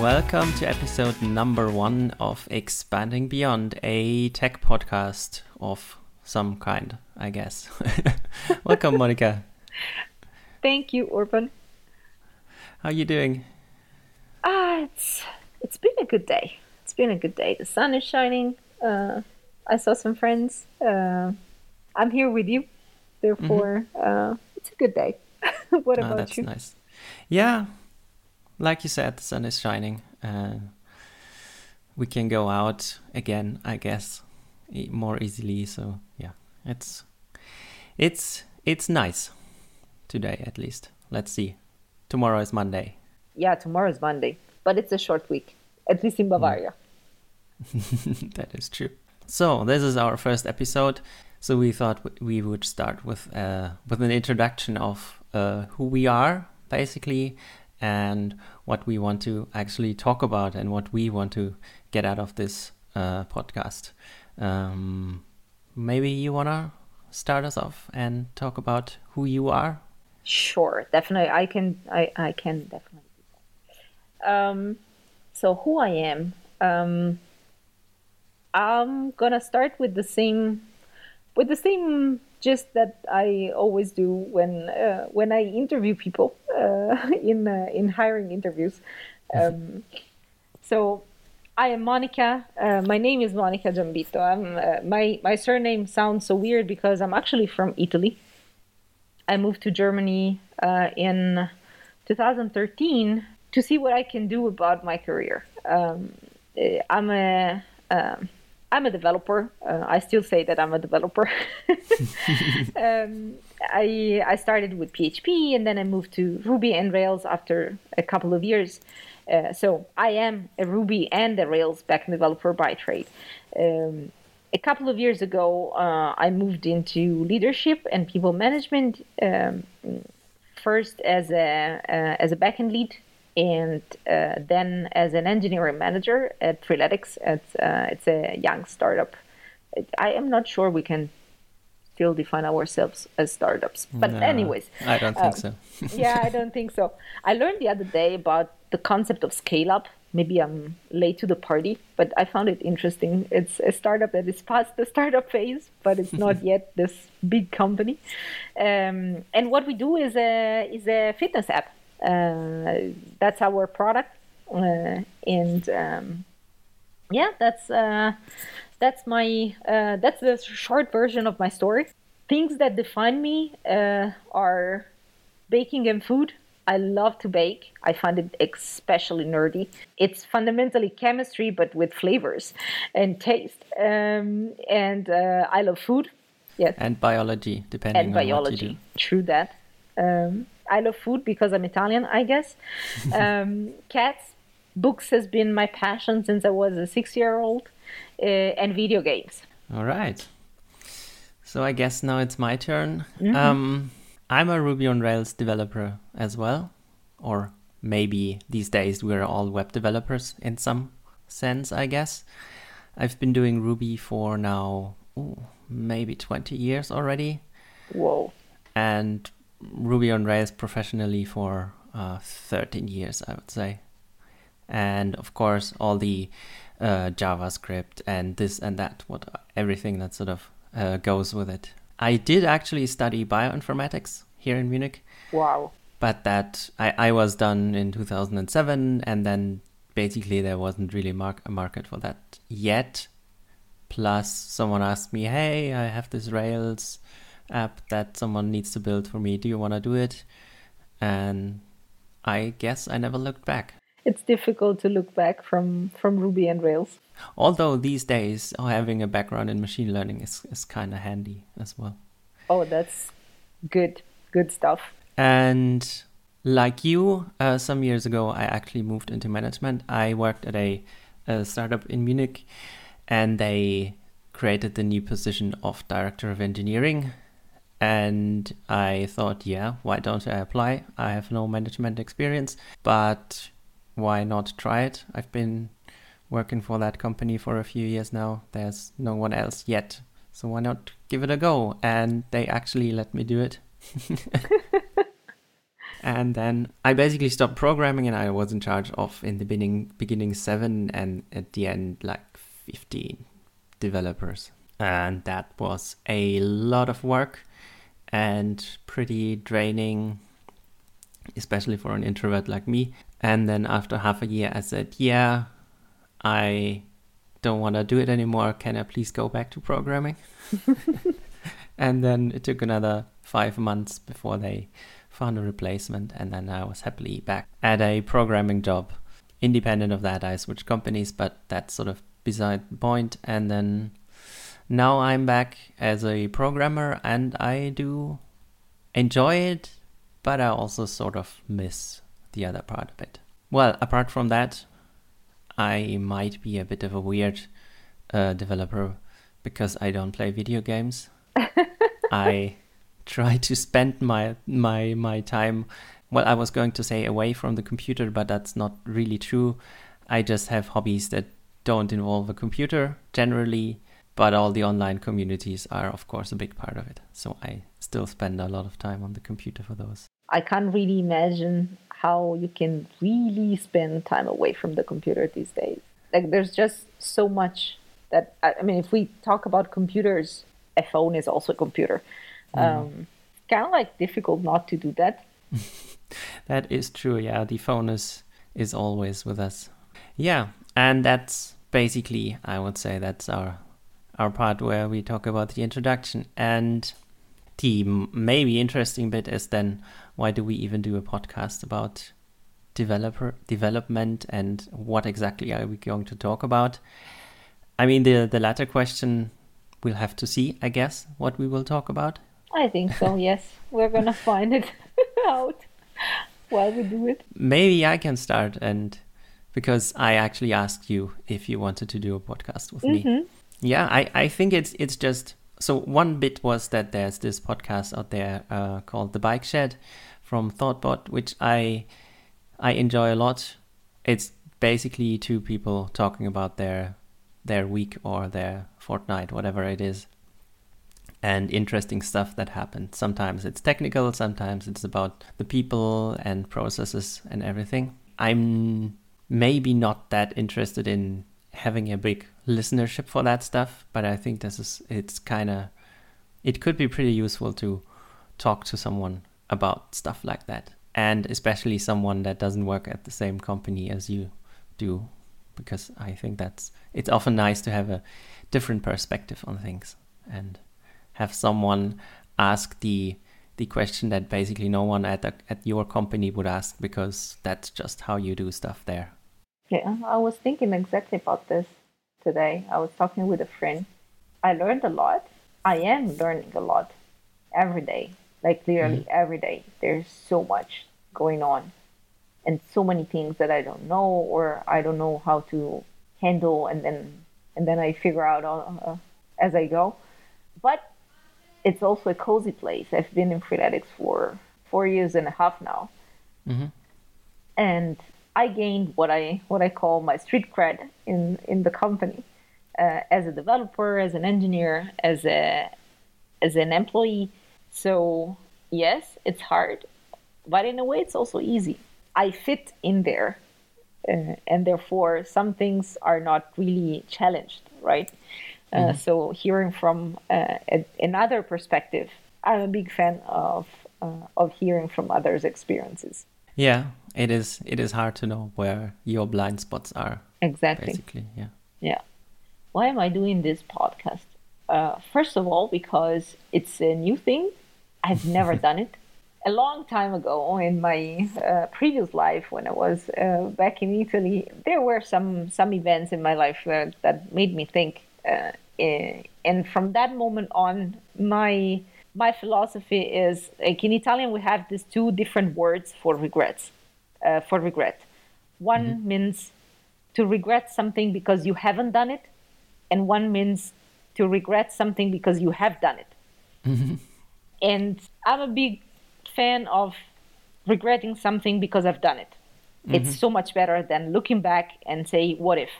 Welcome to episode number one of Expanding Beyond, a tech podcast of some kind, I guess. Welcome, Monica. Thank you, Urban. How are you doing? Ah, it's it's been a good day. It's been a good day. The sun is shining. Uh, I saw some friends. Uh, I'm here with you. Therefore, mm-hmm. uh, it's a good day. what oh, about that's you? nice. Yeah, like you said, the sun is shining. Uh, we can go out again, I guess, more easily. So yeah, it's it's it's nice today at least. Let's see. Tomorrow is Monday. Yeah, tomorrow is Monday, but it's a short week, at least in Bavaria. that is true. So this is our first episode. So we thought we would start with uh, with an introduction of uh, who we are, basically, and what we want to actually talk about and what we want to get out of this uh, podcast. Um, maybe you wanna start us off and talk about who you are. Sure, definitely. I can. I I can definitely. Um, so who I am. Um, I'm gonna start with the same with the same gist that I always do when uh, when I interview people uh, in uh, in hiring interviews. Um, so I am Monica. Uh, my name is Monica Giambitto. I'm uh, my my surname sounds so weird because I'm actually from Italy. I moved to Germany uh, in 2013 to see what I can do about my career. Um, I'm a um, I'm a developer. Uh, I still say that I'm a developer. um, I I started with PHP and then I moved to Ruby and Rails after a couple of years. Uh, so I am a Ruby and a Rails backend developer by trade. Um, a couple of years ago, uh, I moved into leadership and people management. Um, first as a uh, as a backend lead and uh, then as an engineering manager at Freeletics. It's, uh, it's a young startup. I am not sure we can still define ourselves as startups. But No, anyways, I don't think um, so. yeah, I don't think so. I learned the other day about the concept of scale up. Maybe I'm late to the party, but I found it interesting. It's a startup that is past the startup phase, but it's not yet this big company. Um, and what we do is a is a fitness app. Uh, that's our product, uh, and um, yeah, that's uh, that's my uh, that's the short version of my story. Things that define me uh, are baking and food. I love to bake. I find it especially nerdy. It's fundamentally chemistry, but with flavors and taste. Um, and uh, I love food. Yes, And biology, depending and on what you do. biology. True that. Um, I love food because I'm Italian, I guess. um, cats, books has been my passion since I was a six-year-old, uh, and video games. All right. So I guess now it's my turn. Mm-hmm. Um, I'm a Ruby on Rails developer as well, or maybe these days we're all web developers in some sense, I guess. I've been doing Ruby for now ooh, maybe 20 years already, Whoa. and Ruby on Rails professionally for uh, 13 years, I would say. And of course, all the uh, JavaScript and this and that, what everything that sort of uh, goes with it. I did actually study bioinformatics here in Munich, Wow. but that I, I was done in 2007, and then basically there wasn't really mark, a market for that yet. Plus, someone asked me, "Hey, I have this Rails app that someone needs to build for me. Do you want to do it?" And I guess I never looked back. It's difficult to look back from, from Ruby and Rails. Although these days having a background in machine learning is, is kind of handy as well. Oh, that's good. Good stuff. And like you, uh, some years ago, I actually moved into management. I worked at a, a startup in Munich, and they created the new position of director of engineering. And I thought, yeah, why don't I apply? I have no management experience, but why not try it? I've been working for that company for a few years now. There's no one else yet. So why not give it a go? And they actually let me do it. and then I basically stopped programming, and I was in charge of in the beginning beginning seven, and at the end like fifteen developers, and that was a lot of work and pretty draining, especially for an introvert like me. And then after half a year, I said, "Yeah, I don't want to do it anymore. Can I please go back to programming?" and then it took another five months before they found a replacement, and then I was happily back at a programming job. Independent of that, I switched companies, but that's sort of beside the point. And then now I'm back as a programmer, and I do enjoy it, but I also sort of miss the other part of it. Well, apart from that, I might be a bit of a weird uh, developer because I don't play video games. I try to spend my my my time well I was going to say away from the computer but that's not really true. I just have hobbies that don't involve a computer generally, but all the online communities are of course a big part of it. So I still spend a lot of time on the computer for those. I can't really imagine how you can really spend time away from the computer these days. Like there's just so much that I mean if we talk about computers a phone is also a computer. Mm. Um, kind of like difficult not to do that. that is true. Yeah, the phone is is always with us. Yeah, and that's basically I would say that's our our part where we talk about the introduction and the maybe interesting bit is then why do we even do a podcast about developer development and what exactly are we going to talk about? I mean the the latter question we'll have to see, I guess, what we will talk about. I think so, yes. We're to find it out while we do it. Maybe I can start and because I actually asked you if you wanted to do a podcast with mm-hmm. me. Yeah, I, I think it's it's just so one bit was that there's this podcast out there uh, called The Bike Shed from Thoughtbot, which I I enjoy a lot. It's basically two people talking about their their week or their fortnight, whatever it is, and interesting stuff that happened. Sometimes it's technical, sometimes it's about the people and processes and everything. I'm maybe not that interested in having a big listenership for that stuff, but I think this is it's kind of it could be pretty useful to talk to someone about stuff like that, and especially someone that doesn't work at the same company as you do because I think that's it's often nice to have a different perspective on things and have someone ask the the question that basically no one at the, at your company would ask because that's just how you do stuff there. Yeah, I was thinking exactly about this today. I was talking with a friend. I learned a lot. I am learning a lot every day. Like literally mm-hmm. every day. There's so much going on and so many things that I don't know or I don't know how to handle, and then and then I figure out uh, as I go. But it's also a cozy place. I've been in Freeletics for four years and a half now, mm-hmm. and I gained what I what I call my street cred in in the company uh, as a developer, as an engineer, as a as an employee. So yes, it's hard, but in a way, it's also easy I fit in there. Uh, and therefore, some things are not really challenged, right? Uh, mm-hmm. so, hearing from uh, a, another perspective, I'm a big fan of uh, of hearing from others' experiences. Yeah, it is. It is hard to know where your blind spots are. Exactly. Basically, yeah. Yeah. Why am I doing this podcast? Uh, first of all, because it's a new thing. I've never done it a long time ago in my uh, previous life when I was uh, back in Italy, there were some some events in my life that, that made me think. Uh, eh, and from that moment on, my my philosophy is like in Italian we have these two different words for regrets. Uh, for regret, one mm-hmm. means to regret something because you haven't done it, and one means to regret something because you have done it. Mm-hmm. And I'm a big fan of regretting something because I've done it. Mm-hmm. It's so much better than looking back and say, what if?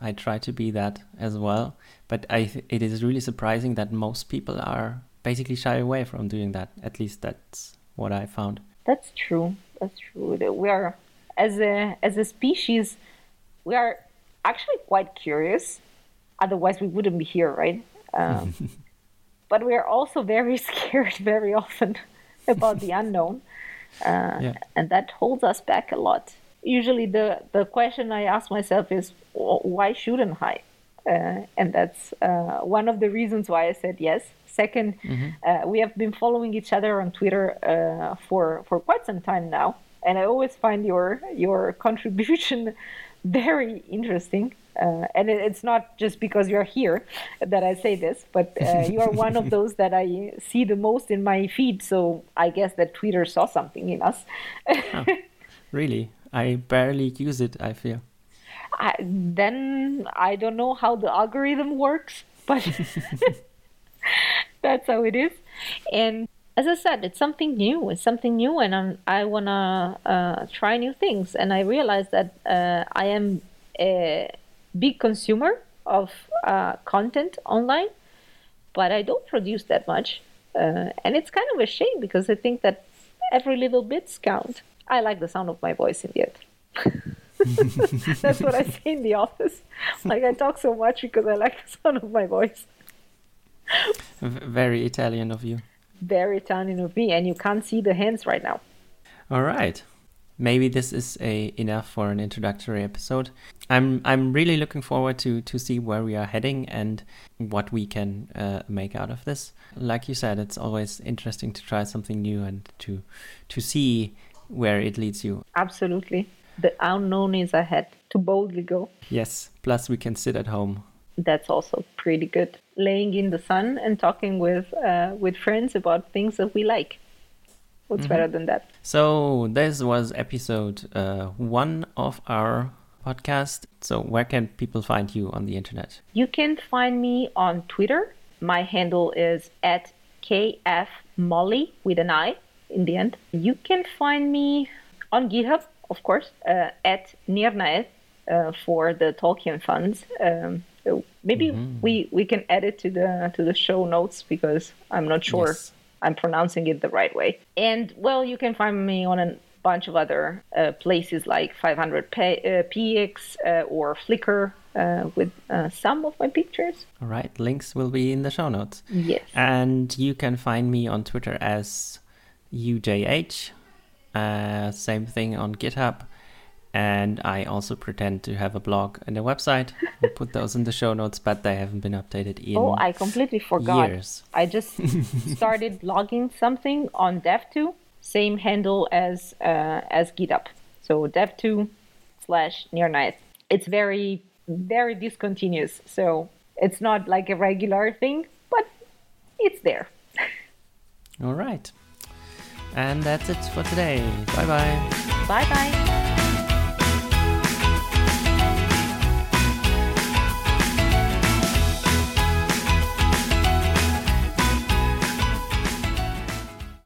I try to be that as well, but I th- it is really surprising that most people are basically shy away from doing that. At least that's what I found. That's true. That's true. We are as a as a species, we are actually quite curious. Otherwise, we wouldn't be here, right? Um, but we are also very scared very often about the unknown, uh, yeah. and that holds us back a lot. Usually, the the question I ask myself is, why shouldn't I? Uh, and that's uh, one of the reasons why I said yes. 2nd mm-hmm. uh, we have been following each other on Twitter uh, for for quite some time now, and I always find your your contribution very interesting. Uh, and it, it's not just because you're here that I say this, but uh, you are one of those that I see the most in my feed. So I guess that Twitter saw something in us. oh, really? I barely use it, I feel. I, then I don't know how the algorithm works, but that's how it is. And as I said, it's something new. It's something new, and I'm, I wanna uh, try new things. And I realize that uh, I am a big consumer of uh, content online, but I don't produce that much, uh, and it's kind of a shame because I think that every little bit counts. I like the sound of my voice in the end. That's what I say in the office. Like I talk so much because I like the sound of my voice. Very Italian of you. Very Italian of me, and you can't see the hands right now. All right. Maybe this is a enough for an introductory episode. I'm I'm really looking forward to to see where we are heading and what we can uh, make out of this. Like you said, it's always interesting to try something new and to to see where it leads you. Absolutely the unknown is ahead to boldly go. Yes, plus we can sit at home. That's also pretty good. Laying in the sun and talking with uh, with friends about things that we like. What's mm-hmm. better than that? So this was episode uh, one of our podcast. So where can people find you on the internet? You can find me on Twitter. My handle is at kfmolly with an I in the end. You can find me on GitHub of course, uh, at Nirnaeth uh, for the Tolkien funds. Um, maybe mm-hmm. we, we can add it to the to the show notes because I'm not sure yes. I'm pronouncing it the right way. And well, you can find me on a bunch of other uh, places like 500 px uh, uh, or Flickr uh, with uh, some of my pictures. All right, links will be in the show notes. Yes. And you can find me on Twitter as UJH uh, same thing on GitHub. And I also pretend to have a blog and a website. We'll put those in the show notes, but they haven't been updated in Oh, I completely forgot. Years. I just started blogging something on Dev.to, same handle as uh, as GitHub. So Dev.to slash Nirnaeth. It's very, very discontinuous. So it's not like a regular thing, but it's there. All right. And that's it for today. Bye bye. Bye bye.